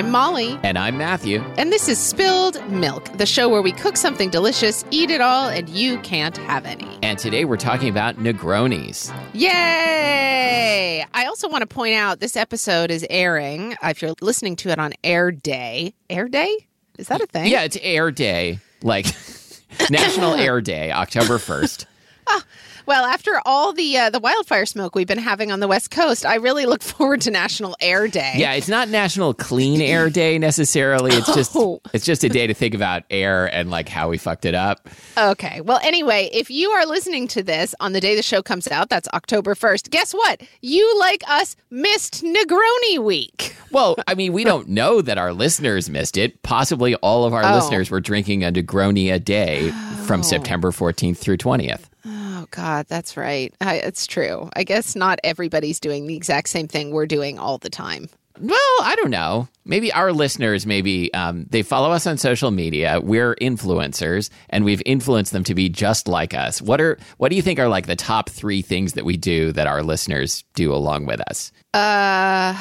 I'm Molly, And I'm Matthew. and this is Spilled Milk, the show where we cook something delicious, eat it all, and you can't have any. And today we're talking about Negronis. Yay! I also want to point out this episode is airing, uh, if you're listening to it on Air Day. Air Day? Is that a thing? Yeah, it's Air Day, like National Air Day, October 1st. Well, after all the uh, the wildfire smoke we've been having on the West Coast, I really look forward to National Air Day. Yeah, it's not National Clean Air Day necessarily. It's just Oh. it's just a day to think about air and like how we fucked it up. Okay. Well, anyway, if you are listening to this on the day the show comes out, that's October 1st, guess what? You, like us, missed Negroni Week. Well, I mean, we don't know that our listeners missed it. Possibly all of our Oh. listeners were drinking a Negroni a day from September 14th through 20th. Oh, God, that's right. I, it's true. I guess not everybody's doing the exact same thing we're doing all the time. Well, I don't know. Maybe our listeners, maybe um, they follow us on social media. We're influencers, and we've influenced them to be just like us. What are what do you think are like the top three things that we do that our listeners do along with us? Uh,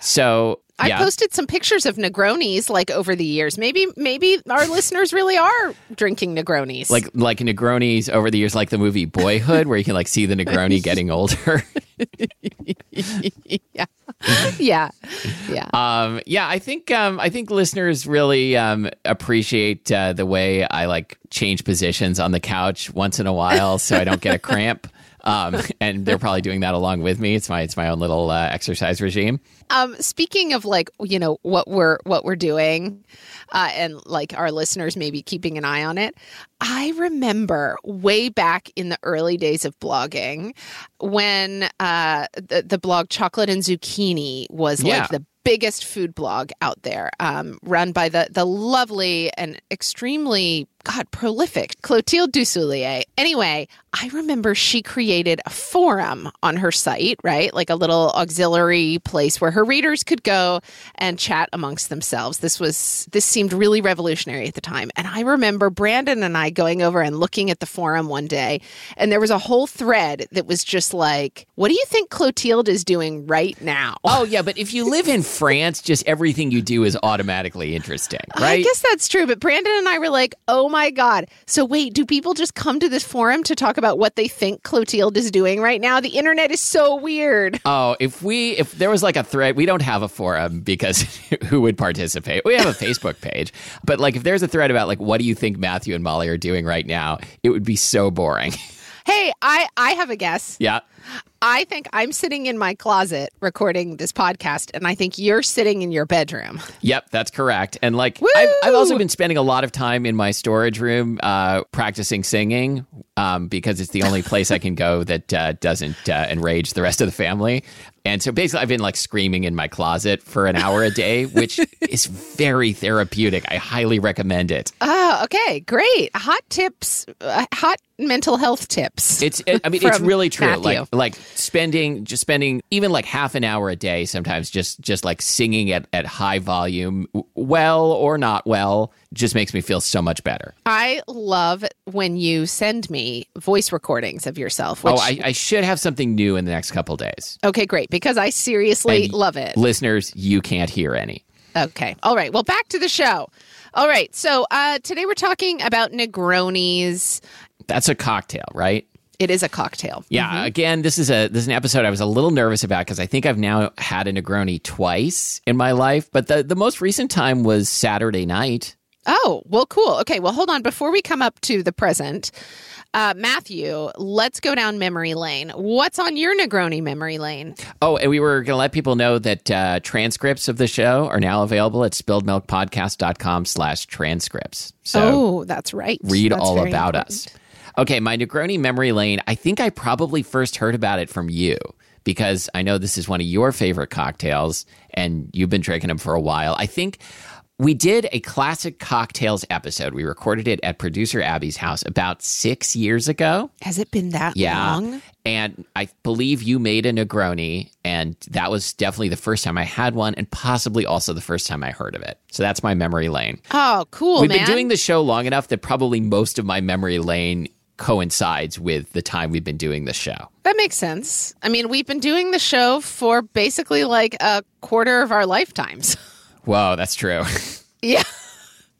So I yeah. posted some pictures of Negronis like over the years. Maybe, maybe our listeners really are drinking Negronis. like like Negronis over the years, like the movie Boyhood, where you can like see the Negroni getting older. yeah, yeah, yeah. Um, yeah, I think um, I think listeners really um, appreciate uh, the way I like change positions on the couch once in a while, so I don't get a cramp. Um, and they're probably doing that along with me. It's my it's my own little uh, exercise regime. Um, speaking of like you know what we're what we're doing, uh, and like our listeners maybe keeping an eye on it. I remember way back in the early days of blogging when uh, the the blog Chocolate and Zucchini was Yeah. like the biggest food blog out there, um, run by the the lovely and extremely God prolific Clotilde Dusoulier. Anyway, I remember she created a forum on her site, right? Like a little auxiliary place where her readers could go and chat amongst themselves. This was this seemed really revolutionary at the time. And I remember Brandon and I going over and looking at the forum one day, and there was a whole thread that was just like, "What do you think Clotilde is doing right now?" Oh yeah, but if you live in France, just everything you do is automatically interesting, right? I guess that's true, but Brandon and I were like, "Oh my god!" So wait, do people just come to this forum to talk about what they think Clotilde is doing right now? The internet is so weird. Oh, if we if there was like a thread, we don't have a forum because who would participate? We have a Facebook page, but like if there's a thread about like what do you think Matthew and Molly are doing right now, it would be so boring. Hey, I I have a guess. yeah. I think I'm sitting in my closet recording this podcast, and I think you're sitting in your bedroom. Yep, that's correct. And like I've, I've also been spending a lot of time in my storage room uh, practicing singing um, because it's the only place I can go that uh, doesn't uh, enrage the rest of the family. And so basically, I've been like screaming in my closet for an hour a day, which is very therapeutic. I highly recommend it. Oh, okay, great. Hot tips, uh, hot mental health tips. It's, it, I mean, it's really true. Matthew. Like, like spending, just spending even like half an hour a day, sometimes just, just like singing at, at high volume, well or not well, just makes me feel so much better. I love when you send me voice recordings of yourself. Which, oh, I, I should have something new in the next couple days. okay, great, because I seriously And love it. Listeners, you can't hear any. Okay. All right. Well, back to the show. All right. So uh, today we're talking about Negronis. That's a cocktail, right? It is a cocktail. Yeah. Again, this is a this is an episode I was a little nervous about because I think I've now had a Negroni twice in my life, but the the most recent time was Saturday night. Oh, well, cool. Okay. Well, hold on. Before we come up to the present, uh, Matthew, let's go down memory lane. What's on your Negroni memory lane? Oh, and we were going to let people know that uh, transcripts of the show are now available at spilledmilkpodcast.com slash transcripts. So oh, that's right. read That's all about important. us. Okay, my Negroni memory lane, I think I probably first heard about it from you because I know this is one of your favorite cocktails and you've been drinking them for a while. I think we did a classic cocktails episode. We recorded it at producer Abby's house about six years ago. Has it been that Yeah. long? And I believe you made a Negroni, and that was definitely the first time I had one, and possibly also the first time I heard of it. So that's my memory lane. Oh, cool, We've man. been doing the show long enough that probably most of my memory lane coincides with the time we've been doing the show. that makes sense. I mean, we've been doing the show for basically like a quarter of our lifetimes. Whoa, that's true. Yeah.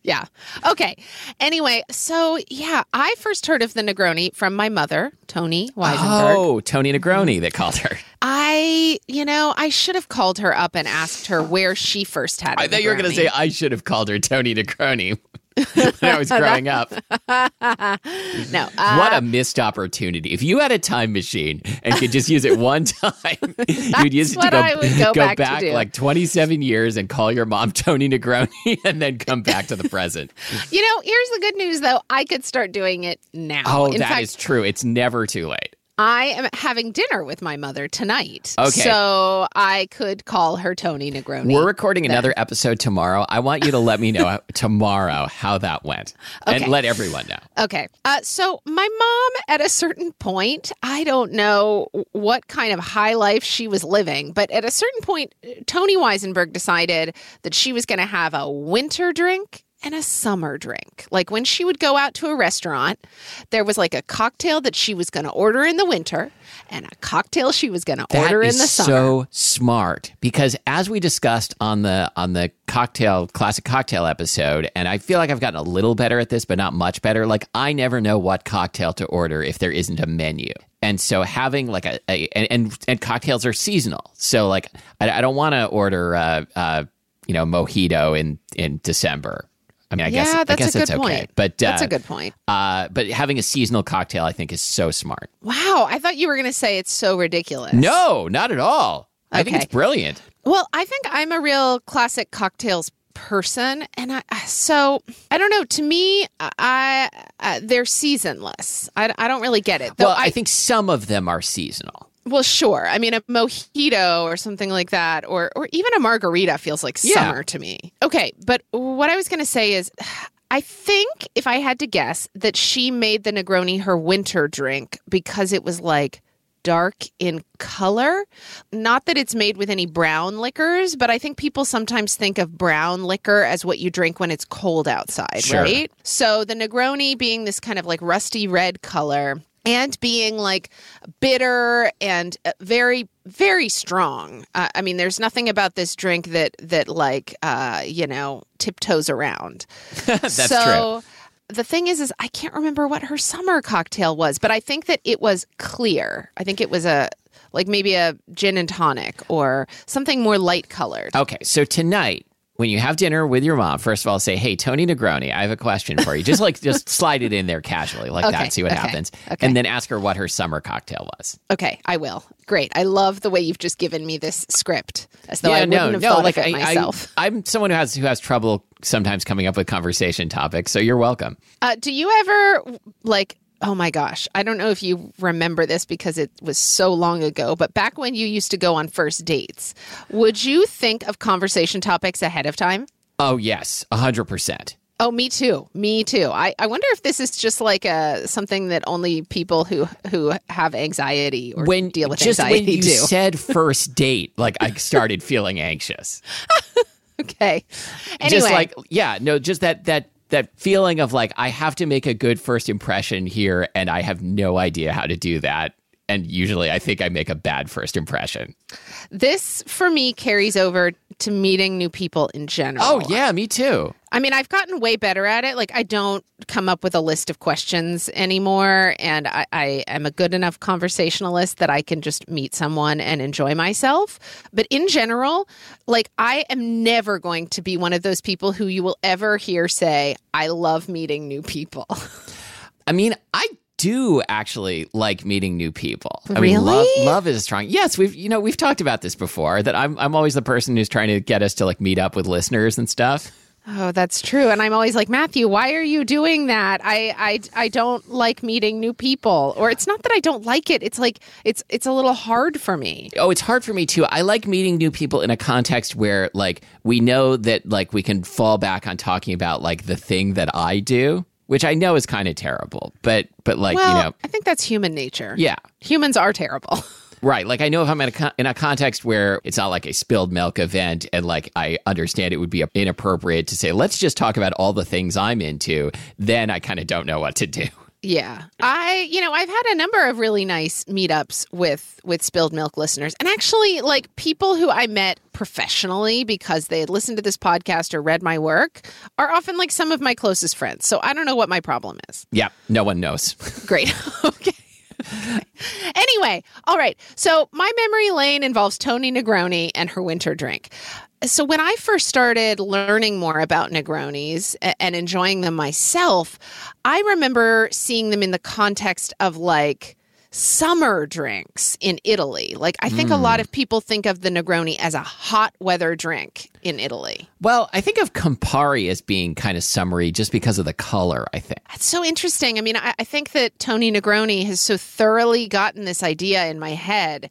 Yeah. Okay. Anyway, so yeah, I first heard of the Negroni from my mother, Tony Weisenberg. oh, Tony Negroni, they called her. I, you know, I should have called her up and asked her where she first had. it. I thought you were going to say I should have called her Tony Negroni when I was growing up. no. Uh, what a missed opportunity. If you had a time machine and could just use it one time, you'd use it to what go, go back to like 27 years and call your mom Tony Negroni and then come back to the present. you know, here's the good news though. I could start doing it now. Oh, In that is fact, true. It's never too late. I am having dinner with my mother tonight. Okay. So I could call her Tony Negroni. We're recording another episode tomorrow. I want you to let me know tomorrow how that went Okay. and let everyone know. Okay. Uh, so my mom, at a certain point, I don't know what kind of high life she was living, but at a certain point, Tony Weisenberg decided that she was going to have a winter drink and a summer drink. Like when she would go out to a restaurant, there was like a cocktail that she was going to order in the winter and a cocktail she was going to order in the summer. so smart because as we discussed on the on the cocktail classic cocktail episode, and I feel like I've gotten a little better at this, but not much better. Like I never know what cocktail to order if there isn't a menu. And so having like a, a and, and and cocktails are seasonal. So like I, I don't want to order uh, uh you know mojito in in December. I mean, I guess yeah, I that's guess a good it's okay, point. but uh, that's a good point. Uh, but having a seasonal cocktail, I think, is so smart. Wow, I thought you were going to say it's so ridiculous. No, not at all. I think it's brilliant. Well, I think I'm a real classic cocktails person, and I so I don't know. To me, I, I they're seasonless. I, I don't really get it. Though well, I, I, think some of them are seasonal. Well, sure. I mean, a mojito or something like that, or or even a margarita feels like Yeah. summer to me. Okay, but what I was going to say is. I think if I had to guess that she made the Negroni her winter drink because it was like dark in color. Not that it's made with any brown liquors, but I think people sometimes think of brown liquor as what you drink when it's cold outside, Sure. right? So the Negroni being this kind of like rusty red color and being like bitter and uh, very very strong. Uh, I mean there's nothing about this drink that that like uh you know tiptoes around. That's so, The thing is, is I can't remember what her summer cocktail was, but I think that it was clear. I think it was a like maybe a gin and tonic or something more light colored. Okay, so tonight when you have dinner with your mom, first of all, say, "Hey, Tony Negroni, I have a question for you." Just like just slide it in there casually, like Okay, that. See what okay, happens, okay. and then ask her what her summer cocktail was. Okay, I will. Great. I love the way you've just given me this script, as though I wouldn't no, have no. thought Like of it I, myself. I, I'm someone who has who has trouble sometimes coming up with conversation topics. So you're welcome. Uh, do you ever like? Oh my gosh, I don't know if you remember this because it was so long ago, but back when you used to go on first dates, would you think of conversation topics ahead of time? Oh yes, hundred percent. Oh, me too. Me too. I, I wonder if this is just like a something that only people who who have anxiety or When deal with just anxiety when you do. said first date, like I started feeling anxious. okay. Anyway, just like yeah no just that that that feeling of like I have to make a good first impression here, and I have no idea how to do that. And usually, I think I make a bad first impression. This for me carries over to meeting new people in general. Oh yeah, me too. I mean, I've gotten way better at it. Like, I don't come up with a list of questions anymore. And I, I, am a good enough conversationalist that I can just meet someone and enjoy myself. But in general, like, I am never going to be one of those people who you will ever hear say, I love meeting new people. I mean, I do actually like meeting new people. I really? mean, love, love is strong. Yes, we've you know we've talked about this before. That I'm I'm always the person who's trying to get us to like meet up with listeners and stuff. Oh, that's true. And I'm always like, Matthew, why are you doing that? I, I, I don't like meeting new people. Or it's not that I don't like it. It's like it's it's a little hard for me. Oh, it's hard for me too. I like meeting new people in a context where like we know that like we can fall back on talking about like the thing that I do, which I know is kind of terrible. But but like, well, you know, I think that's human nature. yeah. Humans are terrible. Right. Like I know if I'm in a, con- in a context where it's not like a spilled milk event and like I understand it would be inappropriate to say, let's just talk about all the things I'm into, then I kind of don't know what to do. Yeah. I, you know, I've had a number of really nice meetups with with spilled milk listeners. And actually like people who I met professionally because they had listened to this podcast or read my work are often like some of my closest friends. So I don't know what my problem is. Yeah. No one knows. Great. okay. anyway, all right. So my memory lane involves Tony Negroni and her winter drink. So when I first started learning more about Negronis and enjoying them myself, I remember seeing them in the context of like summer drinks in Italy. Like I think mm. a lot of people think of the Negroni as a hot weather drink in Italy. Well, I think of Campari as being kind of summery just because of the color, I think. That's so interesting. I mean, I, I think that Tony Negroni has so thoroughly gotten this idea in my head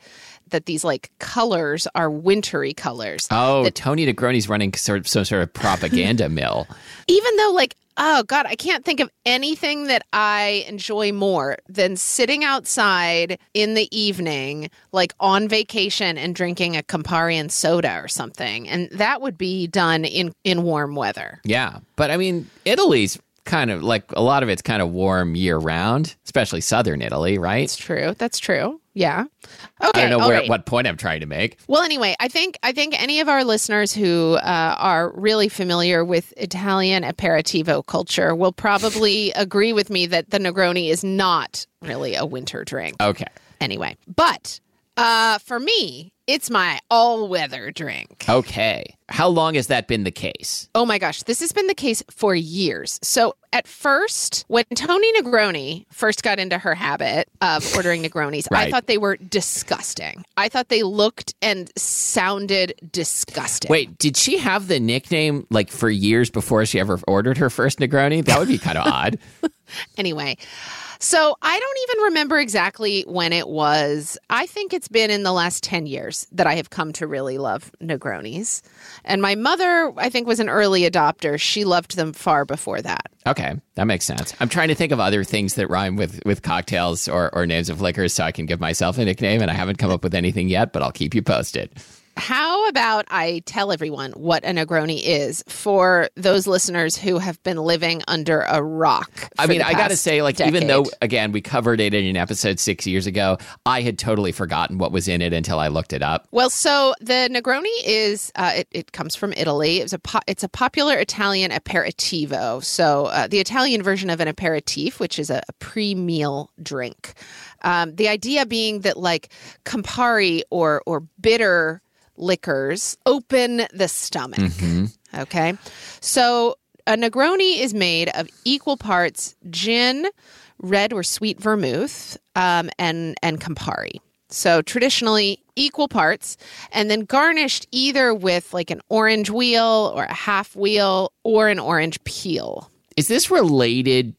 that these like colors are wintry colors. Oh, that, Tony Negroni's running sort of some sort of propaganda mill. Even though like oh god i can't think of anything that i enjoy more than sitting outside in the evening like on vacation and drinking a campari and soda or something and that would be done in in warm weather. Yeah but i mean italy's kind of like a lot of it's kind of warm year round especially southern italy right? That's true. That's true yeah. Okay. I don't know where, right. what point I'm trying to make. Well, anyway, I think I think any of our listeners who uh, are really familiar with Italian aperitivo culture will probably agree with me that the Negroni is not really a winter drink. Okay. Anyway, but uh, for me, it's my all weather drink. Okay. How long has that been the case? Oh my gosh, this has been the case for years. So at first, when Tony Negroni first got into her habit of ordering Negronis, right. I thought they were disgusting. I thought they looked and sounded disgusting. Wait, did she have the nickname like for years before she ever ordered her first Negroni? That would be kind of odd. Anyway, so I don't even remember exactly when it was. I think it's been in the last 10 years that I have come to really love Negronis. And my mother, I think, was an early adopter. She loved them far before that. Okay, that makes sense. I'm trying to think of other things that rhyme with, with cocktails or, or names of liquors so I can give myself a nickname, and I haven't come up with anything yet, but I'll keep you posted. How about I tell everyone what a Negroni is for those listeners who have been living under a rock? I mean, I got to say, like, decade. even though, again, we covered it in an episode six years ago, I had totally forgotten what was in it until I looked it up. Well, so the Negroni is, uh, it, it, comes from Italy. It's a, po- it's a popular Italian aperitivo. So uh, the Italian version of an aperitif, which is a, a pre meal drink. Um, the idea being that, like, Campari or, or bitter liquors open the stomach. Mm-hmm. Okay. So a Negroni is made of equal parts gin, red or sweet vermouth, um, and, and Campari. So traditionally equal parts, and then garnished either with like an orange wheel or a half wheel or an orange peel. Is this related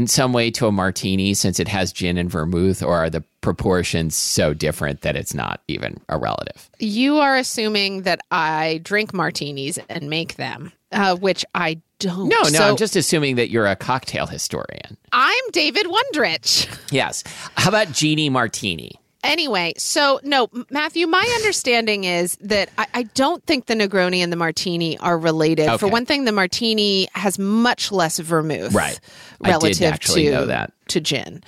in some way to a martini since it has gin and vermouth, or are the proportions so different that it's not even a relative? You are assuming that I drink martinis and make them, uh, which I don't. No, no, So I'm just assuming that you're a cocktail historian. I'm David Wondrich. Yes. How about Genie Martini? Anyway, so no, Matthew, my understanding is that I, I don't think the Negroni and the Martini are related. For one thing, the Martini has much less vermouth, Right. I did Relative actually to know that. to gin.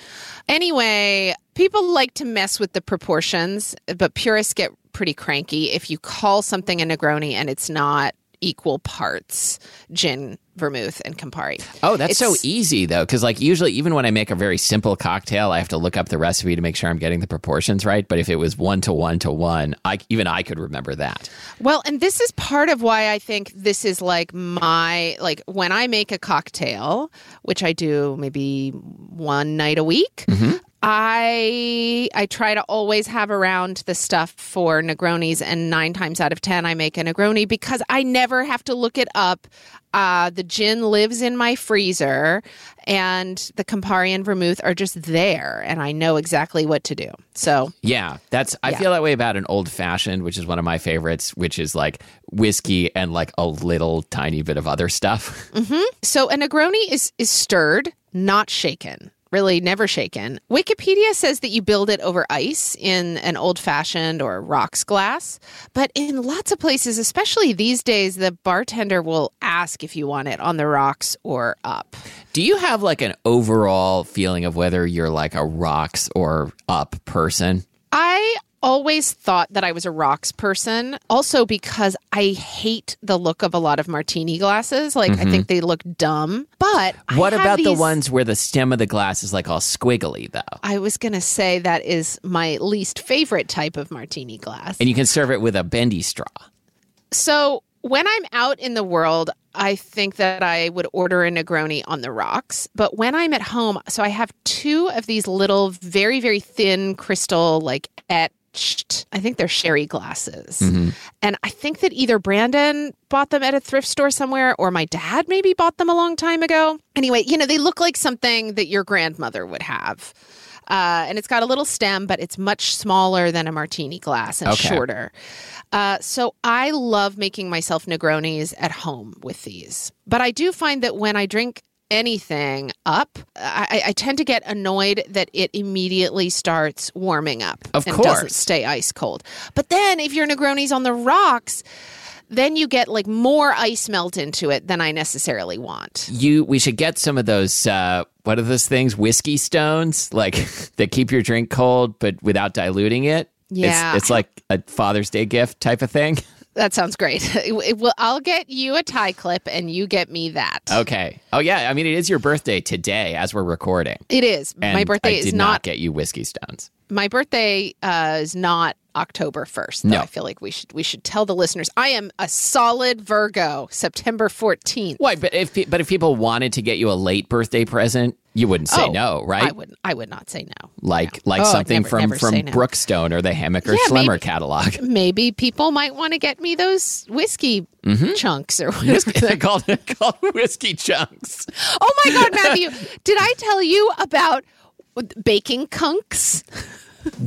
Anyway, people like to mess with the proportions, but purists get pretty cranky if you call something a Negroni and it's not equal parts gin, vermouth, and Campari. Oh, that's it's, so easy though, because like usually, even when I make a very simple cocktail, I have to look up the recipe to make sure I'm getting the proportions right. But if it was one to one to one, I even I could remember that. Well, and this is part of why I think this is like my like when I make a cocktail, which I do maybe one night a week. Mm-hmm. I I try to always have around the stuff for Negronis, and nine times out of ten I make a Negroni because I never have to look it up. Uh, the gin lives in my freezer, and the Campari and Vermouth are just there, and I know exactly what to do. So Yeah, that's. I Yeah. feel that way about an old fashioned, which is one of my favorites, which is like whiskey and like a little tiny bit of other stuff. So a Negroni is is stirred, not shaken. Really, never shaken. Wikipedia says that you build it over ice in an old fashioned or rocks glass. But in lots of places, especially these days, the bartender will ask if you want it on the rocks or up. Do you have like an overall feeling of whether you're like a rocks or up person? I always thought that I was a rocks person, also because I hate the look of a lot of martini glasses. Like, I think mm-hmm. they look dumb. But What about the ones where the stem of the glass is like all squiggly though? I was going to say that is my least favorite type of martini glass. And you can serve it with a bendy straw. So when I'm out in the world, I think that I would order a Negroni on the rocks. But when I'm at home, so I have two of these little, very, very thin crystal, like etched, I think they're sherry glasses. And I think that either Brandon bought them at a thrift store somewhere or my dad maybe bought them a long time ago. Anyway, you know, they look like something that your grandmother would have. Uh, and it's got a little stem, but it's much smaller than a martini glass and Okay. shorter. Uh, so I love making myself Negronis at home with these. But I do find that when I drink anything up, I, I tend to get annoyed that it immediately starts warming up. Of and doesn't stay ice cold. But then if your Negroni's on the rocks, then you get like more ice melt into it than I necessarily want. You, we should get some of those. Uh, what are those things? Whiskey stones, like that keep your drink cold, but without diluting it. Yeah. it's, it's like a Father's Day gift type of thing. That sounds great. It- it will- I'll get you a tie clip and you get me that. Okay. Oh yeah. I mean, it is your birthday today as we're recording. It is. And my birthday I is did not get you whiskey stones. my birthday uh, is not October first. No. I feel like we should we should tell the listeners I am a solid Virgo, September fourteenth. Why? But if but if people wanted to get you a late birthday present, you wouldn't say no, right? Oh, I would I would not say no. like like Oh, something never- from never from no. Brookstone or the Hammacher Yeah, Schlemmer maybe. catalog. Maybe people might want to get me those whiskey Mm-hmm. chunks or whatever. They're called, they're called whiskey chunks. oh my god, Matthew! Did I tell you about baking kunks?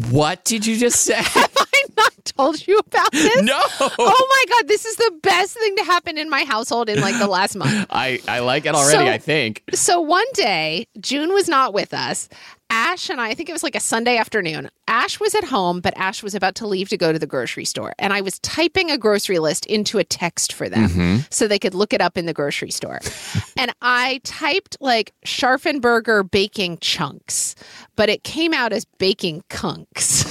What did you just say? Have I not told you about this? no. Oh my god, this is the best thing to happen in my household in like the last month. I, I like it already, So- I think. So one day, June was not with us. Ash and I, I think it was like a Sunday afternoon. Ash was at home, but Ash was about to leave to go to the grocery store. And I was typing a grocery list into a text for them mm-hmm. so they could look it up in the grocery store. and I typed like Scharffen Berger baking chunks, but it came out as baking kunks.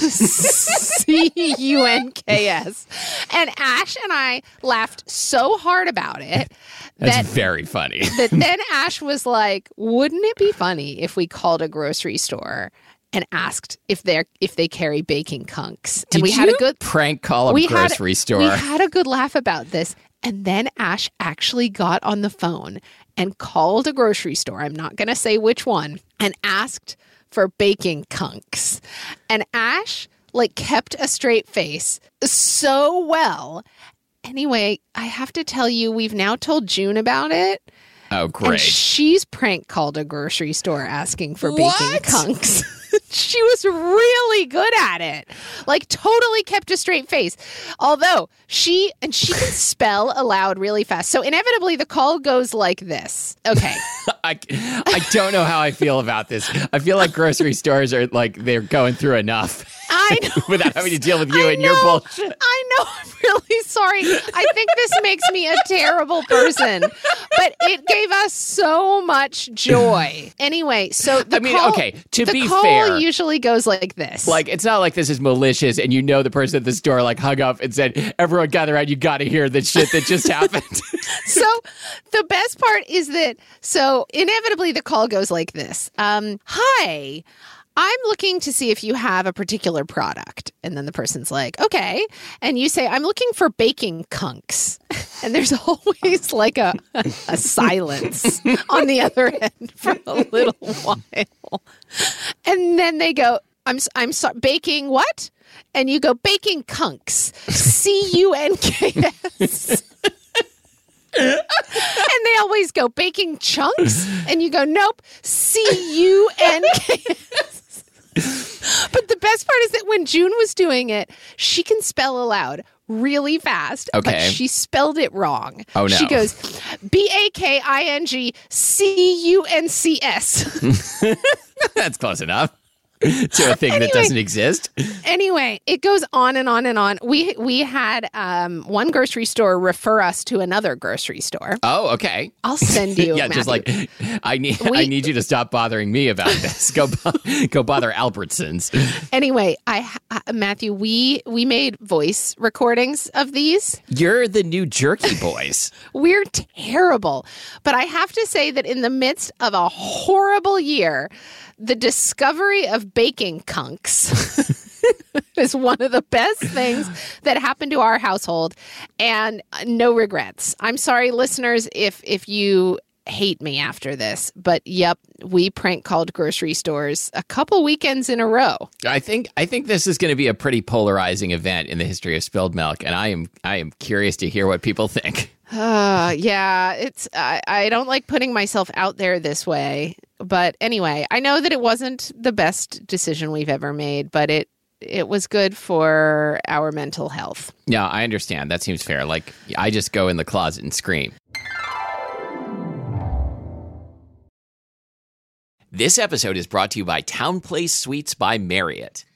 C U N K S. And Ash and I laughed so hard about it That's that very funny. that then Ash was like, "Wouldn't it be funny if we called a grocery store and asked if they if they carry baking kunks?" And Did we had a good prank call a grocery had, store. We had a good laugh about this, and then Ash actually got on the phone and called a grocery store. I'm not going to say which one, and asked for baking kunks. And Ash like kept a straight face so well. Anyway, I have to tell you, we've now told June about it. oh, And great. she's prank called a grocery store asking for What? baking kunks. she was really good at it. Like totally kept a straight face. Although she and she can spell aloud really fast. So inevitably the call goes like this. Okay. I, I don't know how I feel about this. I feel like grocery stores are like they're going through enough. I know. without having to deal with you I and your know. bullshit. I know. I'm really sorry. I think this makes me a terrible person, but it gave us so much joy. Anyway, so the I mean, call, okay, to the be call fair- usually goes like this. Like it's not like this is malicious, and you know the person at the store like hung up and said, "Everyone gather around, you got to hear the shit that just happened." so the best part is that so inevitably the call goes like this um, hi i'm looking to see if you have a particular product. And then the person's like okay. And you say i'm looking for baking kunks. And there's always like a, a silence on the other end for a little while. And then they go i'm s- i'm sorry baking what? And you go baking kunks. C-u-n-k-s and they always go baking chunks, and you go, nope, C U N K S. But the best part is that when June was doing it, she can spell aloud really fast, but Okay. she spelled it wrong. Oh, no. She goes B A K I N G C U N C S. That's close enough to a thing that doesn't exist. Anyway, it goes on and on and on. We we had um, one grocery store refer us to another grocery store. Oh, okay. I'll send you. yeah, just like I need We- I need you to stop bothering me about this. Go go bother Albertsons. anyway i uh, matthew we we made voice recordings of these You're the new jerky boys. we're terrible but i have to say that in the midst of a horrible year the discovery of baking kunks is one of the best things that happened to our household and uh, no regrets. I'm sorry listeners if if you hate me after this but yep we prank called grocery stores a couple weekends in a row. I think I think this is going to be a pretty polarizing event in the history of spilled milk, and I am I am curious to hear what people think. Uh, yeah, it's I, I don't like putting myself out there this way, but anyway, I know that it wasn't the best decision we've ever made, but it it was good for our mental health. Yeah, I understand. That seems fair. Like I just go in the closet and scream. This episode is brought to you by TownePlace Suites by Marriott.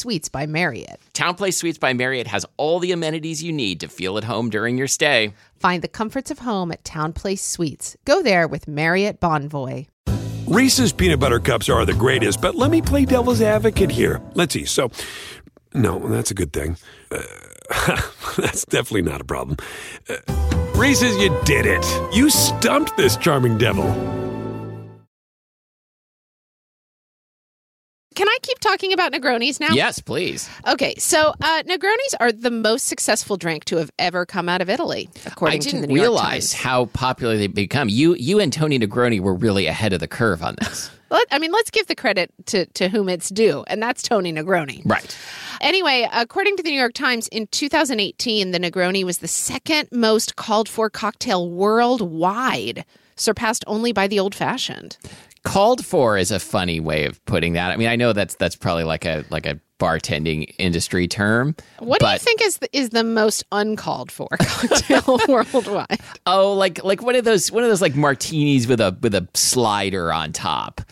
Suites by Marriott. TownePlace Suites by Marriott has all the amenities you need to feel at home during your stay. Find the comforts of home at TownePlace Suites. Go there with Marriott Bonvoy. Reese's peanut butter cups are the greatest, but let me play devil's advocate here. Let's see. So, no, that's a good thing. Uh, that's definitely not a problem. Uh, Reese's, you did it. You stumped this charming devil. Can I keep talking about Negronis now? Yes, please. Okay, so uh, Negronis are the most successful drink to have ever come out of Italy, according to didn't the New York realize Times. how popular they've become. You, you and Tony Negroni were really ahead of the curve on this. Let, I mean, let's give the credit to, to whom it's due, and that's Tony Negroni. right. Anyway, according to the New York Times, in 2018, the Negroni was the second most called for cocktail worldwide, surpassed only by the old fashioned. Called for is a funny way of putting that. I mean, I know that's that's probably like a like a bartending industry term. What do you think is the, is the most uncalled for cocktail worldwide? Oh, like like one of those one of those like martinis with a with a slider on top,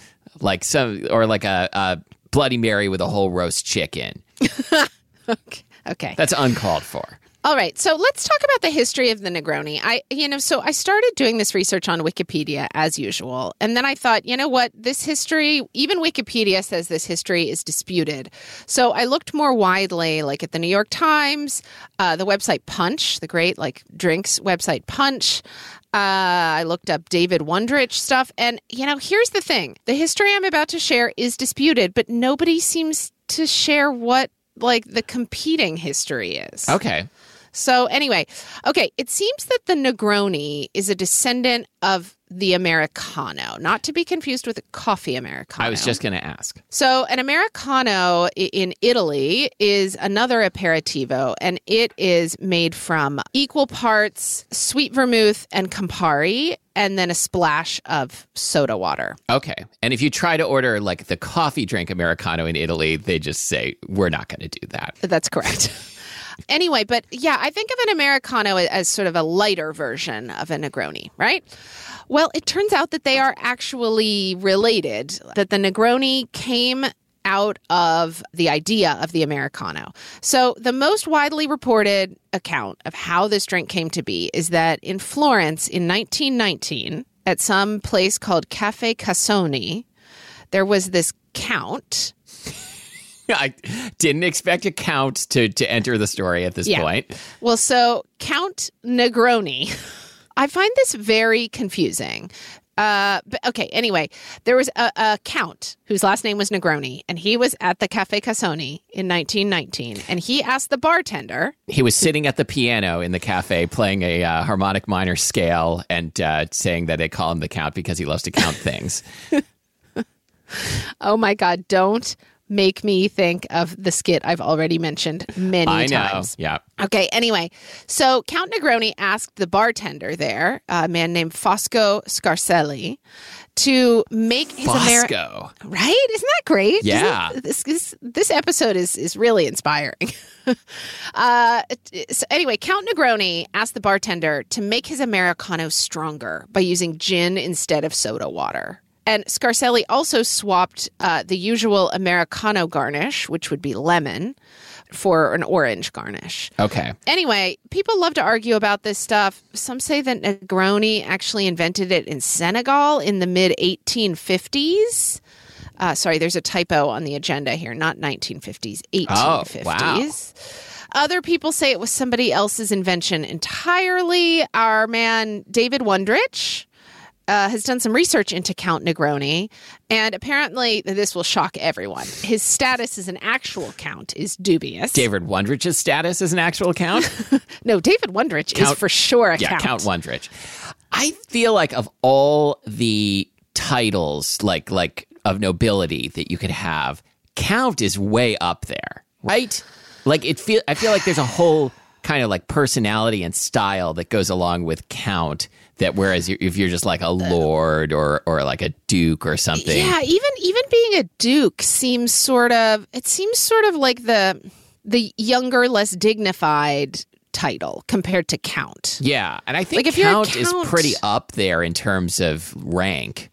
like some or like a, a Bloody Mary with a whole roast chicken. Okay. okay. That's uncalled for. All right, so let's talk about the history of the Negroni. I, you know, so I started doing this research on Wikipedia as usual, and then I thought, you know what, this history, even Wikipedia says this history is disputed. So I looked more widely, like at the New York Times, uh, the website Punch, the great like drinks website Punch. Uh, I looked up David Wondrich stuff, and you know, here's the thing: the history I'm about to share is disputed, but nobody seems to share what like the competing history is. Okay. So, anyway, okay, it seems that the Negroni is a descendant of the Americano, not to be confused with a coffee Americano. I was just going to ask. So, an Americano in Italy is another aperitivo, and it is made from equal parts sweet vermouth and Campari, and then a splash of soda water. Okay. And if you try to order like the coffee drink Americano in Italy, they just say, we're not going to do that. That's correct. anyway, but yeah, I think of an Americano as sort of a lighter version of a Negroni, right? Well, it turns out that they are actually related, that the Negroni came out of the idea of the Americano. So, the most widely reported account of how this drink came to be is that in Florence in 1919, at some place called Cafe Casoni, there was this count I didn't expect a count to, to enter the story at this Yeah. point. Well, so Count Negroni, I find this very confusing. Uh, but okay, anyway, there was a, a count whose last name was Negroni, and he was at the Cafe Casoni in 1919, and he asked the bartender, He was sitting at the piano in the cafe playing a uh, harmonic minor scale and uh, saying that they call him the count because he loves to count things. "Oh my God, don't make me think of the skit I've already mentioned many I know. times." Yeah. Okay, anyway, so Count Negroni asked the bartender there, a man named Fosco Scarselli, to make his Ameri- Fosco. Right? Isn't that great? Yeah. Isn't- This, this this episode is is really inspiring. uh, so anyway, Count Negroni asked the bartender to make his americano stronger by using gin instead of soda water. And Scarselli also swapped uh, the usual americano garnish, which would be lemon, for an orange garnish. Okay. Anyway, people love to argue about this stuff. Some say that Negroni actually invented it in Senegal in the mid 1850s. Uh, sorry, there's a typo on the agenda here, not 1950s, 1850s. wow. Other people say it was somebody else's invention entirely. Our man David Wondrich uh, has done some research into Count Negroni, and apparently this will shock everyone. His status as an actual count is dubious. David Wondrich's status as an actual count? No, David Wondrich is for sure a yeah, count. Count Wondrich. I feel like of all the titles, like like of nobility that you could have, Count is way up there, right? Like it feel. I feel like there's a whole kind of like personality and style that goes along with Count. That whereas if you're just like a oh. lord or or like a duke or something, Yeah, even even being a duke seems sort of it seems sort of like the the younger, less dignified title compared to count. Yeah, and I think Like, if you're Count, is pretty up there in terms of rank.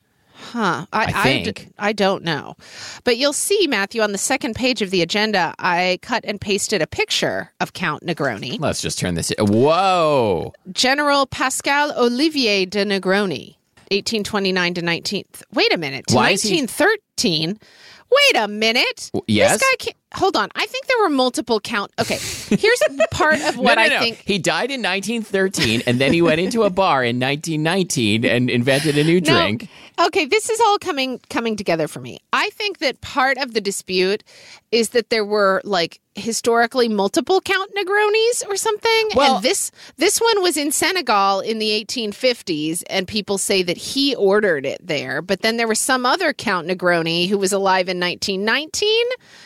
Huh. I, I I d- think. I don't know. But you'll see, Matthew, on the second page of the agenda, I cut and pasted a picture of Count Negroni. Let's just turn this. Whoa! General Pascal Olivier de Negroni, 1829 to 19th. Wait a minute. To Why is he- 1913. Wait a minute. yes? This guy can't. Hold on. I think there were multiple count. Okay. Here's part of what no, no, I no. think. He died in 1913, and then he went into a bar in 1919 and invented a new drink. Okay, this is all coming coming together for me. I think that part of the dispute is that there were like historically multiple Count Negronis or something, Well- and this this one was in Senegal in the 1850s, and people say that he ordered it there. But then there was some other Count Negroni who was alive in 1919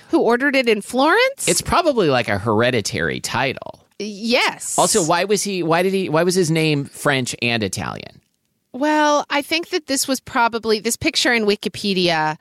who ordered it in Florence. It's probably like a hereditary title. yes. Also, why was he? Why did he? Why was his name French and Italian? Well, I think that this was probably this picture in Wikipedia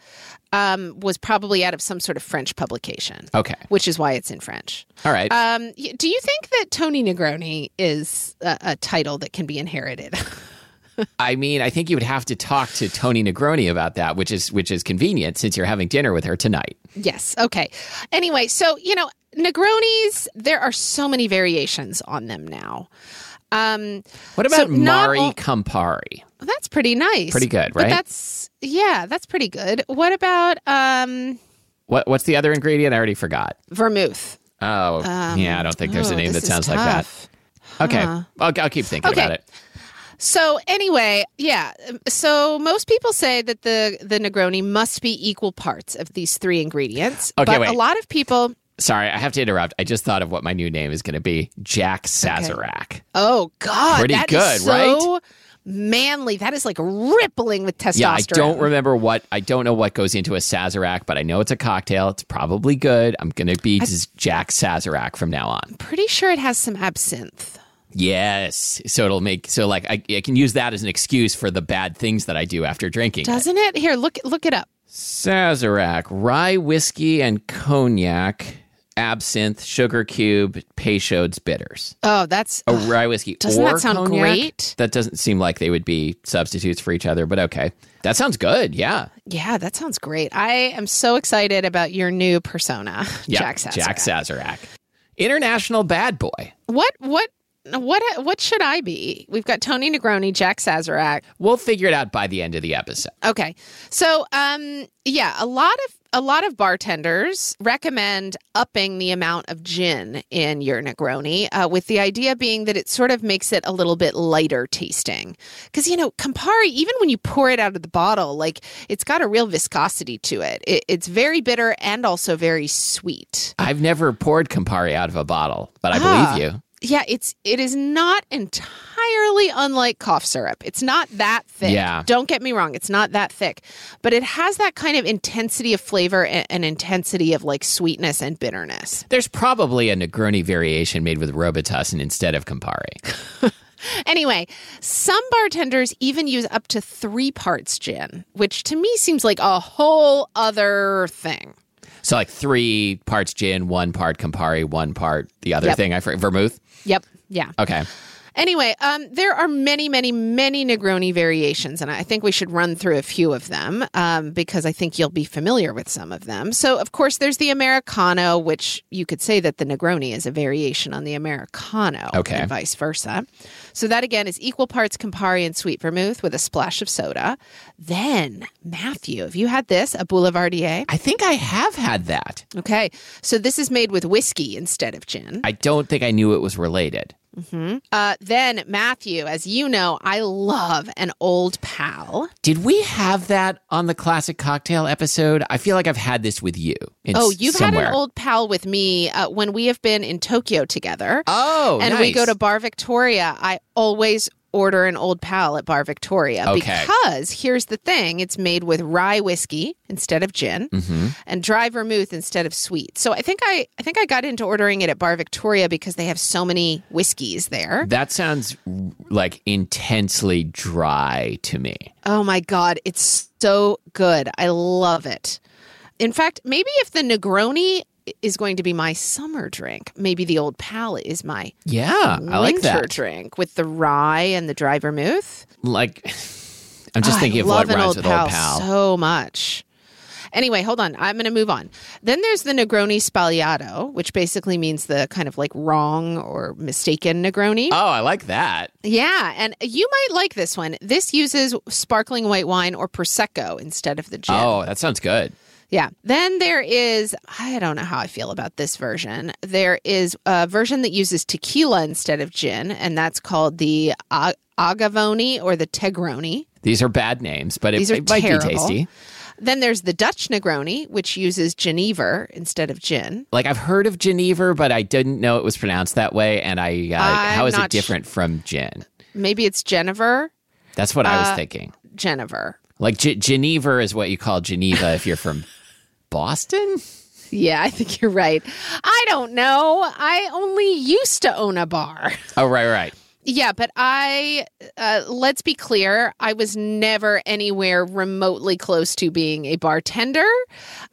um, was probably out of some sort of French publication. Okay, which is why it's in French. all right. Um, do you think that Tony Negroni is a, a title that can be inherited? I mean, I think you would have to talk to Tony Negroni about that, which is which is convenient since you're having dinner with her tonight. yes. Okay. Anyway, so you know, Negronis, there are so many variations on them now. Um, What about So Mari all- Campari? That's pretty nice. Pretty good, But right? that's yeah, that's pretty good. What about um, What What's the other ingredient? I already forgot. vermouth? Oh, yeah. I don't think there's a Oh, name that sounds like that. Okay, I'll, I'll keep thinking Okay. about it. So anyway, yeah. So most people say that the the Negroni must be equal parts of these three ingredients. Okay, but wait. a lot of people. Sorry, I have to interrupt. I just thought of what my new name is going to be: Jack Sazerac. Oh God, Pretty good, right? so Manly. That is like rippling with testosterone. Yeah, I don't remember what I don't know what goes into a Sazerac, but I know it's a cocktail. It's probably good. I'm going to be just Jack Sazerac from now on. I'm Pretty sure it has some absinthe. Yes, so it'll make so like I, I can use that as an excuse for the bad things that I do after drinking. Doesn't it? Here, look look it up. Sazerac, rye whiskey and cognac, absinthe, sugar cube, Peychaud's bitters. Oh, that's A rye whiskey Doesn't that sound cognac? great? That doesn't seem like they would be substitutes for each other, but okay. That sounds good. Yeah. yeah, that sounds great. I am so excited about your new persona, yeah. Jack Sazerac. Jack Sazerac. International bad boy. What what what what should I be? We've got Tony Negroni, Jack Sazerac. We'll figure it out by the end of the episode. Okay. So, um, yeah, a lot of a lot of bartenders recommend upping the amount of gin in your Negroni, uh, with the idea being that it sort of makes it a little bit lighter tasting. Because you know, Campari, even when you pour it out of the bottle, like it's got a real viscosity to it. it it's very bitter and also very sweet. I've never poured Campari out of a bottle, but I Ah. believe you. Yeah, it's it is not entirely unlike cough syrup. It's not that thick. Yeah. Don't get me wrong, it's not that thick, but it has that kind of intensity of flavor and, and intensity of like sweetness and bitterness. There's probably a Negroni variation made with Robitussin instead of Campari. Anyway, some bartenders even use up to 3 parts gin, which to me seems like a whole other thing. So like three parts gin, one part Campari, one part the other Yep. thing. I forget vermouth. Yep. Yeah. Okay. Anyway, um, there are many, many, many Negroni variations, and I think we should run through a few of them um, because I think you'll be familiar with some of them. So, of course, there's the Americano, which you could say that the Negroni is a variation on the Americano, Okay. and vice versa. So that again is equal parts Campari and sweet vermouth with a splash of soda. Then Matthew, have you had this a Boulevardier? I think I have had that. Okay, so this is made with whiskey instead of gin. I don't think I knew it was related. Uh, then Matthew, as you know, I love an old pal. Did we have that on the classic cocktail episode? I feel like I've had this with you. in Oh, you've somewhere. had an old pal with me uh, when we have been in Tokyo together. Oh, and we go to Bar Victoria. I always order an old pal at Bar Victoria Okay. because here's the thing it's made with rye whiskey instead of gin Mm-hmm. and dry vermouth instead of sweet. So I think I I think I got into ordering it at Bar Victoria because they have so many whiskeys there. That sounds like intensely dry to me. Oh my God, it's so good. I love it. In fact, maybe if the Negroni is going to be my summer drink, maybe the Old Pal is my Yeah, I like winter that. drink with the rye and the dry vermouth. Like, I'm just Oh, thinking I of what rhymes Old with Pal, old pal. so much. Anyway, hold on. I'm going to move on. Then there's the Negroni Sbagliato, which basically means the kind of like wrong or mistaken Negroni. oh, I like that. Yeah, and you might like this one. This uses sparkling white wine or prosecco instead of the gin. Oh, that sounds good. Yeah. Then there is, I don't know how I feel about this version. There is a version that uses tequila instead of gin, and that's called the A- Agavoni or the Tegroni. These are bad names, but it, These are it might be tasty. Then there's the Dutch Negroni, which uses Genever instead of gin. Like I've heard of Geneva, but I didn't know it was pronounced that way. And I, uh, how is it not sh- different from gin? Maybe it's Genever. That's what I was Uh, thinking. Genever. Like G- Geneva is what you call Geneva if you're from Boston. Yeah, I think you're right. I don't know. I only used to own a bar. Oh, right, right. Yeah, but I, uh, let's be clear, I was never anywhere remotely close to being a bartender.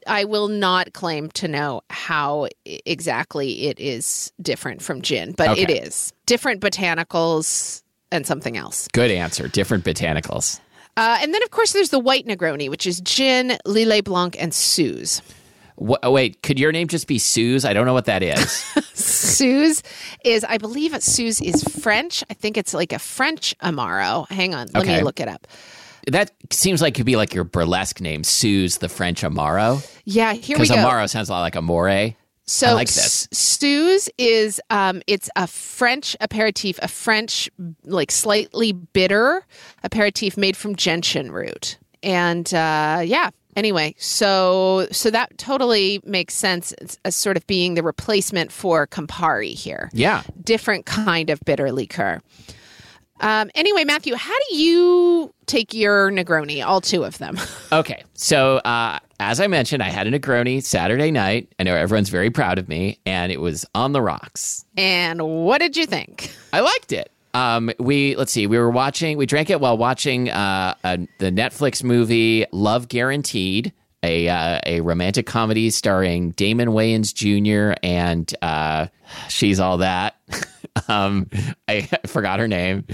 I will not claim to know how exactly it is different from gin, but it Okay. is. Different botanicals and something else. Good answer. Different botanicals. Uh, and then, of course, there's the white Negroni, which is gin, Lillet Blanc, and Suze. Wha- oh, wait, could your name just be Suze? I don't know what that is. Suze is, I believe, Suze is French. I think it's like a French Amaro. Hang on, let Okay. me look it up. that seems like could be like your burlesque name, Suze the French Amaro. Yeah, here we go. Because. Amaro sounds a lot like Amore. So I like this. S- Suze is um, it's a French aperitif, a French like slightly bitter aperitif made from gentian root, and uh, yeah. Anyway, so so that totally makes sense as, as sort of being the replacement for Campari here. Yeah. different kind of bitter liqueur. Um, anyway, Matthew, how do you take your Negroni? All two of them. Okay, so uh, as I mentioned, I had a Negroni Saturday night. I know everyone's very proud of me, and it was on the rocks. and what did you think? I liked it. Um, we let's see, we were watching, we drank it while watching uh, a, the Netflix movie Love Guaranteed, a uh, a romantic comedy starring Damon Wayans Jr. and uh, she's all that. um, I forgot her name.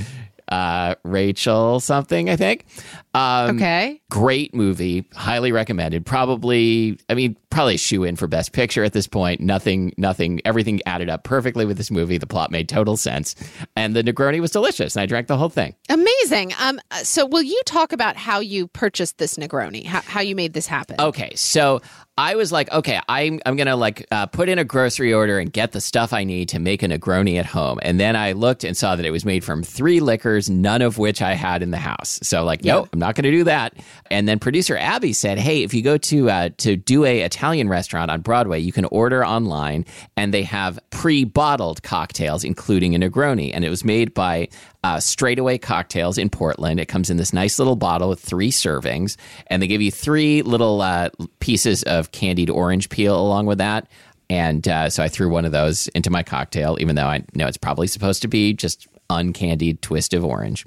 Uh, Rachel something, I think. Um, Okay. great movie highly recommended probably i mean probably a shoe in for best picture at this point nothing nothing everything added up perfectly with this movie the plot made total sense and the negroni was delicious and i drank the whole thing Amazing. Um, so, will you talk about how you purchased this Negroni? How, how you made this happen? okay so i was like okay i'm, I'm gonna like uh, put in a grocery order and get the stuff i need to make a negroni at home and then i looked and saw that it was made from three liquors none of which i had in the house so like Yeah. nope i'm not gonna do that and then producer abby said hey if you go to uh, to do a italian restaurant on broadway you can order online and they have pre-bottled cocktails including a negroni and it was made by uh, straightaway cocktails in Portland. It comes in this nice little bottle with three servings, and they give you three little uh, pieces of candied orange peel along with that. And uh, so I threw one of those into my cocktail, even though I know it's probably supposed to be just uncandied twist of orange.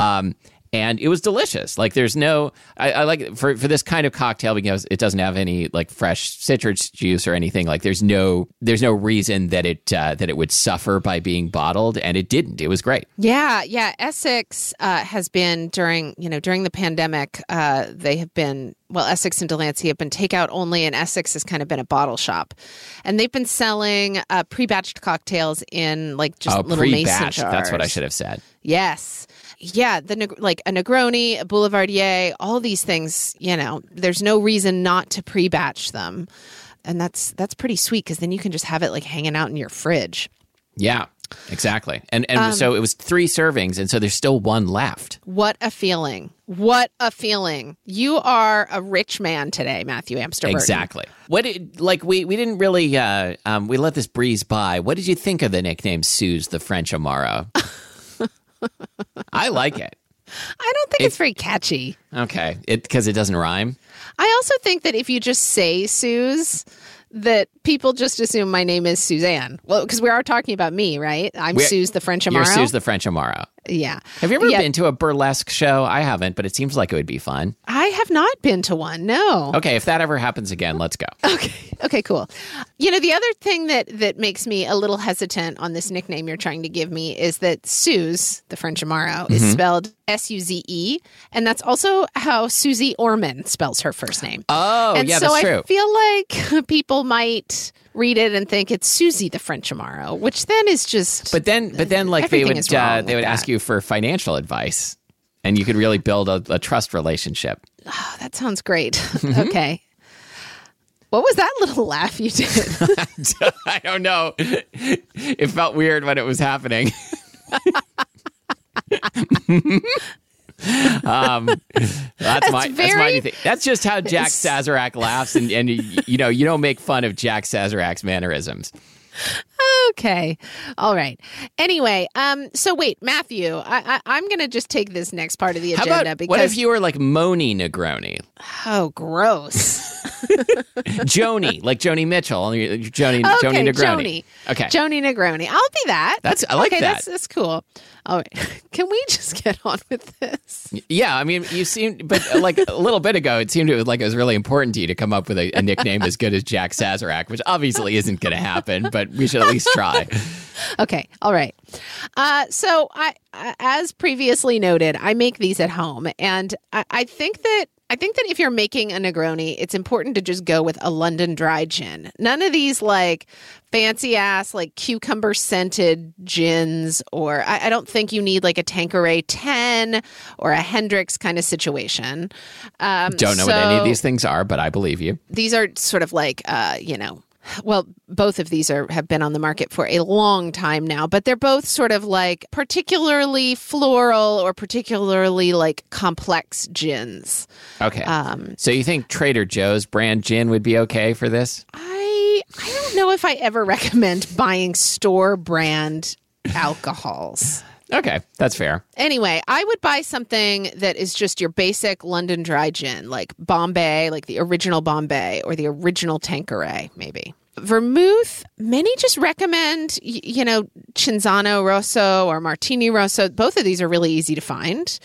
Um, and it was delicious. Like there's no, I, I like for for this kind of cocktail because it doesn't have any like fresh citrus juice or anything. Like there's no there's no reason that it uh, that it would suffer by being bottled, and it didn't. It was great. Yeah, yeah. Essex uh, has been during you know during the pandemic. Uh, they have been well, Essex and Delancey have been takeout only, and Essex has kind of been a bottle shop, and they've been selling uh, pre-batched cocktails in like just Oh, little mason jars. That's what I should have said. Yes. Yeah, the like a Negroni, a Boulevardier, all these things, you know, there's no reason not to pre-batch them. And that's that's pretty sweet cuz then you can just have it like hanging out in your fridge. Yeah, exactly. And and Um, so it was three servings, and so there's still one left. What a feeling. What a feeling. You are a rich man today, Matthew Amsterdam. Exactly. What did like we we didn't really uh, um, we let this breeze by. What did you think of the nickname Suze the French Amaro? I like it. I don't think it's very catchy. Okay, it because it doesn't rhyme. I also think that if you just say Suze, that people just assume my name is Suzanne. Well, because we are talking about me, right? I'm We're- Suze the French Amaro. You're Suze the French Amaro. Yeah. Have you ever Yeah. been to a burlesque show? I haven't, but it seems like it would be fun. I have not been to one. No. Okay, if that ever happens again, let's go. Okay. Okay, cool. You know, the other thing that that makes me a little hesitant on this nickname you're trying to give me is that Suze, the French Amaro, is mm-hmm. spelled S U Z E, and that's also how Suze Orman spells her first name. Oh, and yeah, so that's I feel like people might read it and think it's Susie the French Amaro, which then is just But then, but then, like they would uh, they would that. ask you for financial advice, and you could really build a, a trust relationship. oh, that sounds great. Mm-hmm. okay. What was that little laugh you did? I don't know. It felt weird when it was happening. um, that's, my that's my new thing. That's just how Jack Sazerac laughs, and and you, you know you don't make fun of Jack Sazerac's mannerisms. Okay. All right. Anyway, um, so wait, Matthew, I, I, I'm going to just take this next part of the agenda about because what if you were like Moni Negroni, oh, gross. Joni, like Joni Mitchell, Joni okay, Joni Negroni. Joni. Okay, Joni Negroni. I'll be that. That's- I like okay, that. That's that's cool. All right. Can we just get on with this? Yeah, I mean, you seemed, but uh, like a little bit ago, it seemed it was like it was really important to you to come up with a, a nickname as good as Jack Sazerac, which obviously isn't going to happen, but we should at least try. Okay. All right. Uh, so I, I, as previously noted, I make these at home, and I, I think that I think that if you're making a Negroni, it's important to just go with a London dry gin. None of these like fancy ass, like cucumber scented gins, or I, I don't think you need like a Tanqueray 10 or a Hendrick's kind of situation. Um, Don't know what any of these things are, but I believe you. These are sort of like, uh, you know, well, both of these are have been on the market for a long time now, but they're both sort of like particularly floral or particularly like complex gins. Okay. Um, so you think Trader Joe's brand gin would be okay for this? I I don't know if I ever recommend buying store brand alcohols. Okay, that's fair. Anyway, I would buy something that is just your basic London dry gin, like Bombay, like the original Bombay or the original Tanqueray, maybe. Vermouth, many just recommend, you know, Cinzano Rosso or Martini Rosso. Both of these are really easy to find.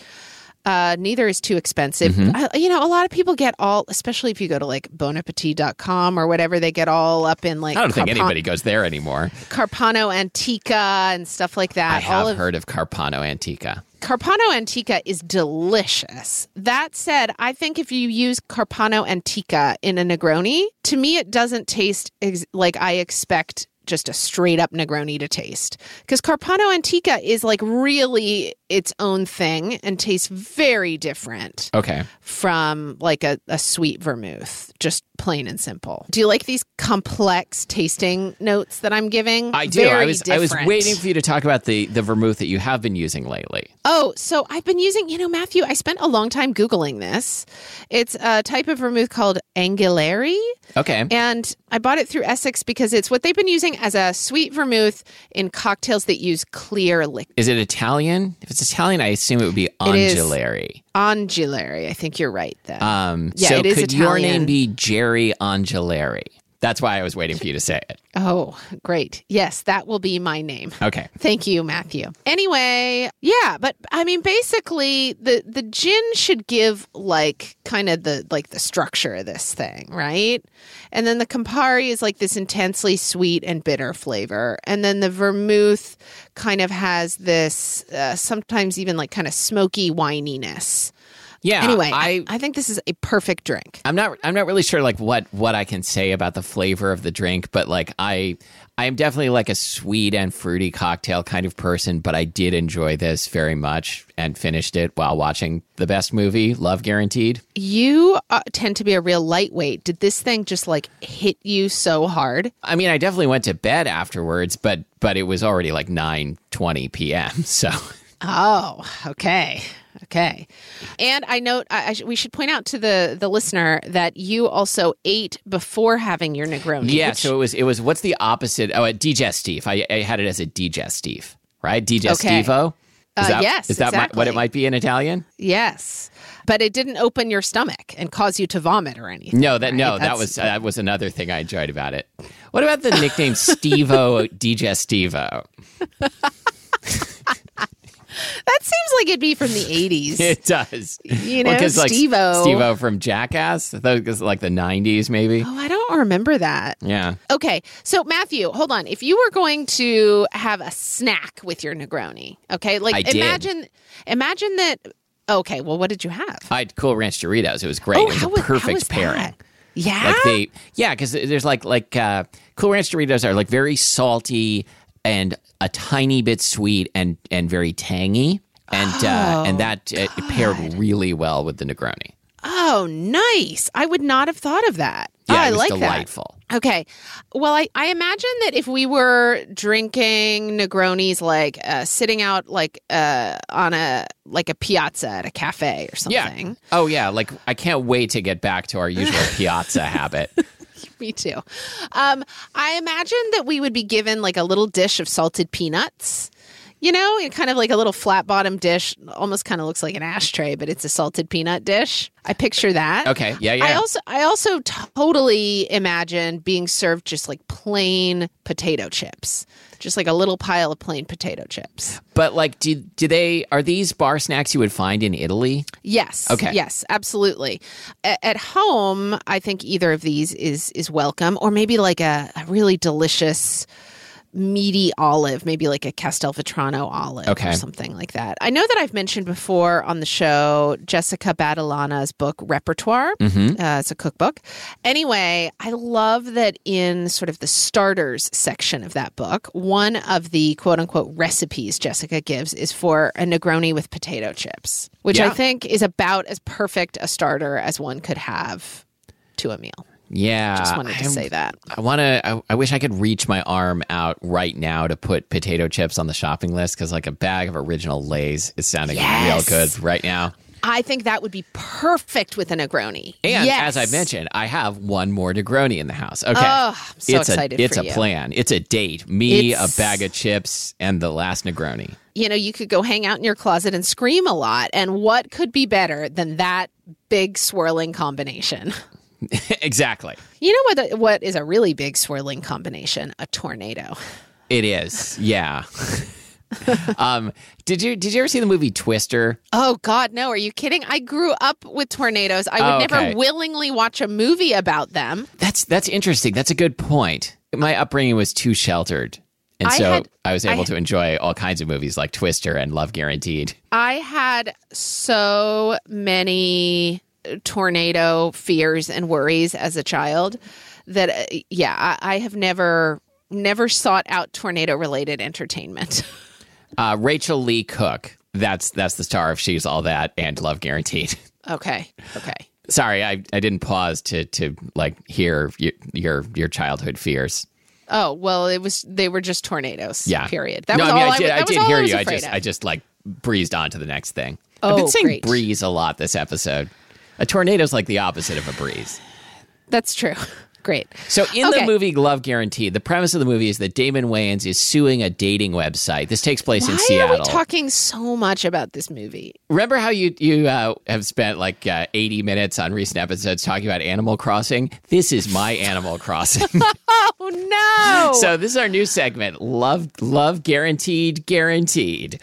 Uh, neither is too expensive. I, you know, a lot of people get all, especially if you go to like bonappetit.com or whatever, they get all up in like I don't think anybody goes there anymore. Carpano Antica and stuff like that. I have of, heard of Carpano Antica. Carpano Antica is delicious. That said, I think if you use Carpano Antica in a Negroni, to me it doesn't taste ex- like I expect just a straight up Negroni to taste. Because Carpano Antica is like really its own thing and tastes very different Okay. from like a, a sweet vermouth, just plain and simple. Do you like these complex tasting notes that I'm giving? I do. I Very was I was waiting for you to talk about the the vermouth that you have been using lately. Oh, so I've been using, you know, Matthew, I spent a long time Googling this. It's a type of vermouth called Anguilleri. Okay. And I bought it through Essex because it's what they've been using as a sweet vermouth in cocktails that use clear liquid. Is it Italian? If it's Italian, I assume it would be is. Angelari. I think you're right then. Um, Yeah, so it is could your name be Jerry Angelari? That's why I was waiting for you to say it. oh, great. Yes, that will be my name. Okay. Thank you, Matthew. Anyway, yeah, but I mean basically the the gin should give like kind of the like the structure of this thing, right? And then the Campari is like this intensely sweet and bitter flavor. And then the vermouth kind of has this uh, sometimes even like kind of smoky wininess. Yeah. Anyway, I, I think this is a perfect drink. I'm not I'm not really sure like what what I can say about the flavor of the drink, but like I I am definitely like a sweet and fruity cocktail kind of person, but I did enjoy this very much and finished it while watching the best movie, Love Guaranteed. You uh, tend to be a real lightweight. Did this thing just like hit you so hard? I mean, I definitely went to bed afterwards, but but it was already like 9:20 p.m. So Oh, okay. Okay. And I note I, I sh- we should point out to the the listener that you also ate before having your Negroni. yeah, which- so it was it was what's the opposite? Oh, a digestif. I, I had it as a digestif, right? Digestivo. Is Uh, that, yes, is that mi- what it might be in Italian? yes. But it didn't open your stomach and cause you to vomit or anything. No, that right? no, that That's- was that was another thing I enjoyed about it. What about the nickname Stevo Digestivo? That seems like it'd be from the 80s. It does. You know, 'cause, like Steve-O. Steve-O from Jackass. I thought it was like the '90s, maybe. oh, I don't remember that. Yeah. Okay, so Matthew, hold on. If you were going to have a snack with your Negroni, okay, like imagine, imagine that. Okay, well, what did you have? I had Cool Ranch Doritos. It was great. oh, it was a was- perfect was pairing. that? Yeah, Like they, yeah, because there's like like uh, Cool Ranch Doritos are like very salty and a tiny bit sweet and and very tangy, and uh, Oh, and that uh, it paired really well with the Negroni. Oh, nice. I would not have thought of that. Yeah, oh, I like delightful. that. Okay. Well, I, I imagine that if we were drinking Negronis, like uh, sitting out like uh, on a like a piazza at a cafe or something. Yeah. something. Oh yeah. Like I can't wait to get back to our usual piazza habit. Me too. Um, I imagine that we would be given like a little dish of salted peanuts. You know, it kind of like a little flat bottom dish, almost kind of looks like an ashtray, but it's a salted peanut dish. I picture that. Okay. Yeah. Yeah. I also I also totally imagine being served just like plain potato chips. Just like a little pile of plain potato chips. but like, do do they are these bar snacks you would find in Italy? Yes. Okay. Yes, absolutely. A- at home, I think either of these is is welcome or maybe like a, a really delicious meaty olive, maybe like a Castelvetrano olive Okay. or something like that. I know that I've mentioned before on the show Jessica Battilana's book Repertoire. Mm-hmm. Uh, it's a cookbook. Anyway, I love that in sort of the starters section of that book, one of the quote unquote recipes Jessica gives is for a Negroni with potato chips, which I think is about as perfect a starter as one could have to a meal. Yeah, I Just wanted to I'm- say that. I want to. I, I wish I could reach my arm out right now to put potato chips on the shopping list because, like, a bag of original Lay's is sounding Yes. real good right now. I think that would be perfect with a Negroni. And yes. as I mentioned, I have one more Negroni in the house. Okay, Oh, I'm so it's excited a it's a you. plan. It's a date. Me, It's- a bag of chips, and the last Negroni. you know, you could go hang out in your closet and scream a lot. And what could be better than that big swirling combination? exactly. You know what? What is a really big swirling combination? A tornado. It is. Yeah. um, did you did you ever see the movie Twister? Oh God, no! Are you kidding? I grew up with tornadoes. I would Oh, never willingly watch a movie about them. That's that's interesting. That's a good point. My upbringing was too sheltered. And I so had- I was able had- to enjoy all kinds of movies like Twister and Love Guaranteed. I had so many tornado fears and worries as a child that uh, yeah, I, I have never never sought out tornado related entertainment. Uh, Rachael Leigh Cook. That's that's the star of She's All That and Love Guaranteed. okay, okay. Sorry, I, I didn't pause to to like hear your your, your childhood fears. Oh well, it was they were just tornadoes. Yeah. Period. That no, was I mean all I did that I was did hear I you. I just of. I just like breezed on to the next thing. I've Oh, been saying great. breeze a lot this episode. A tornado's like the opposite of a breeze. That's true. Great. So in the movie Love Guaranteed, the premise of the movie is that Damon Wayans is suing a dating website. This takes place in Why Seattle. are we talking so much about this movie? Remember how you you uh, have spent like uh, 80 minutes on recent episodes talking about Animal Crossing? This is my Animal Crossing. Oh no! so this is our new segment, Love Love Guaranteed Guaranteed,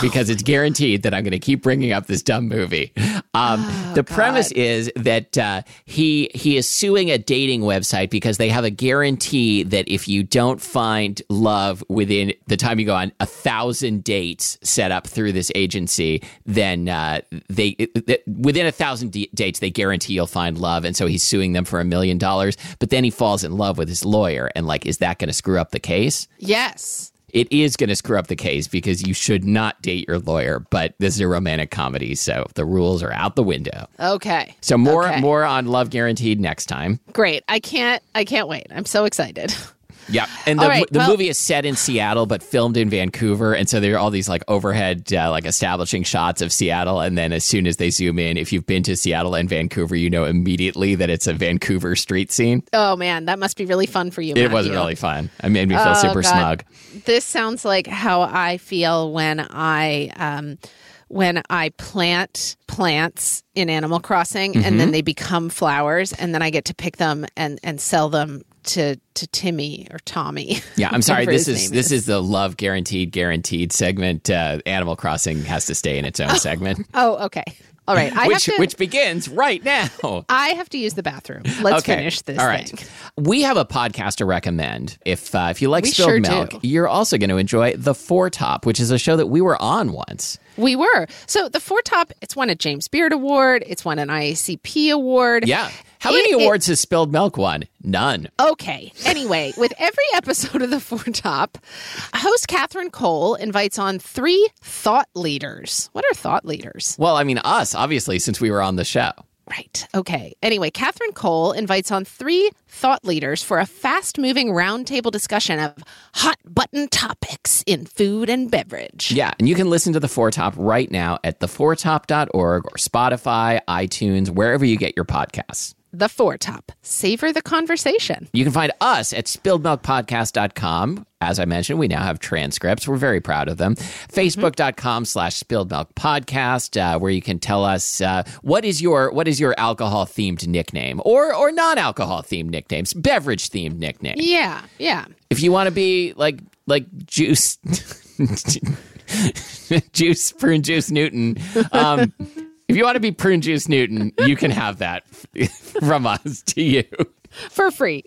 because it's guaranteed that I'm going to keep bringing up this dumb movie. Um, Oh, the premise is that uh, he he is suing a dating website because they have a guarantee that if you don't find love within the time you go on a thousand dates set up through this agency, then uh, they it- it- within a thousand d- dates they guarantee you'll find love, and so he's suing them for a million dollars. But then he falls in love with his lawyer, and like, is that going to screw up the case? yes. It is going to screw up the case because you should not date your lawyer. But this is a romantic comedy, so the rules are out the window. Okay. So more Okay. more on Love Guaranteed next time. Great. I can't. I can't wait. I'm so excited. Yeah, and the, right, the well- movie is set in Seattle but filmed in Vancouver, and so there are all these like overhead uh, like establishing shots of Seattle, and then as soon as they zoom in, if you've been to Seattle and Vancouver, you know immediately that it's a Vancouver street scene. Oh man, that must be really fun for you. It was really fun. It made me feel Oh, super God. smug. This sounds like how I feel when I um, when I plant plants in Animal Crossing, and Mm-hmm. then they become flowers, and then I get to pick them and and sell them to to Timmy or Tommy. Yeah, I'm sorry. This his is this is the love guaranteed guaranteed segment. Uh, Animal Crossing has to stay in its own segment, Oh, okay. All right. I which have to. which begins right now. I have to use the bathroom. Let's okay. finish this All right. thing. We have a podcast to recommend. If uh, if you like We spilled sure milk, do. you're also going to enjoy the Four Top, which is a show that we were on once. We were. So the Four Top, it's won a James Beard Award. It's won an IACP award. Yeah. How many It- it- awards has Spilled Milk won? None. Okay. Anyway, with every episode of the Four Top, host Katherine Cole invites on three thought leaders. What are thought leaders? Well, I mean, us, obviously, since we were on the show. Right. Okay. Anyway, Katherine Cole invites on three thought leaders for a fast moving roundtable discussion of hot button topics in food and beverage. Yeah, and you can listen to the Four Top right now at thefourtop.org or Spotify, iTunes, wherever you get your podcasts. The Four Top. Savor the conversation. You can find us at spilledmilkpodcast.com. As I mentioned, we now have transcripts. We're very proud of them. Facebook.com slash spilled milk podcast, uh, where you can tell us uh, what is your what is your alcohol themed nickname or or non alcohol themed nicknames, beverage themed nickname. Yeah. Yeah. If you want to be like like juice juice prune juice Newton, um, if you want to be prune juice Newton, you can have that from us to you. for free.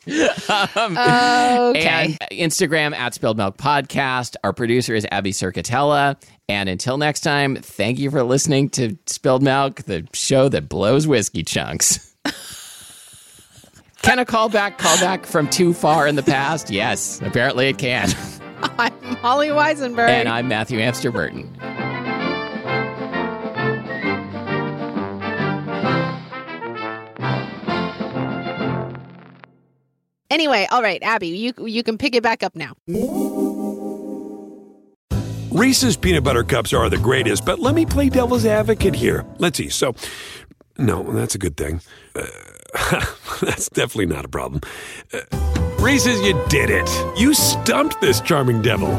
Um, okay. And Instagram at Spilled Milk Podcast. Our producer is Abby Cerquitella. And until next time, thank you for listening to Spilled Milk, the show that blows whiskey chunks. can a callback call back from too far in the past? Yes, apparently it can. I'm Molly Wizenberg. And I'm Matthew Amster Burton. Anyway, all right, Abby, you you can pick it back up now. Reese's peanut butter cups are the greatest, but let me play devil's advocate here. Let's see. So, no, that's a good thing. Uh, that's definitely not a problem. Uh, Reese's, you did it. You stumped this charming devil.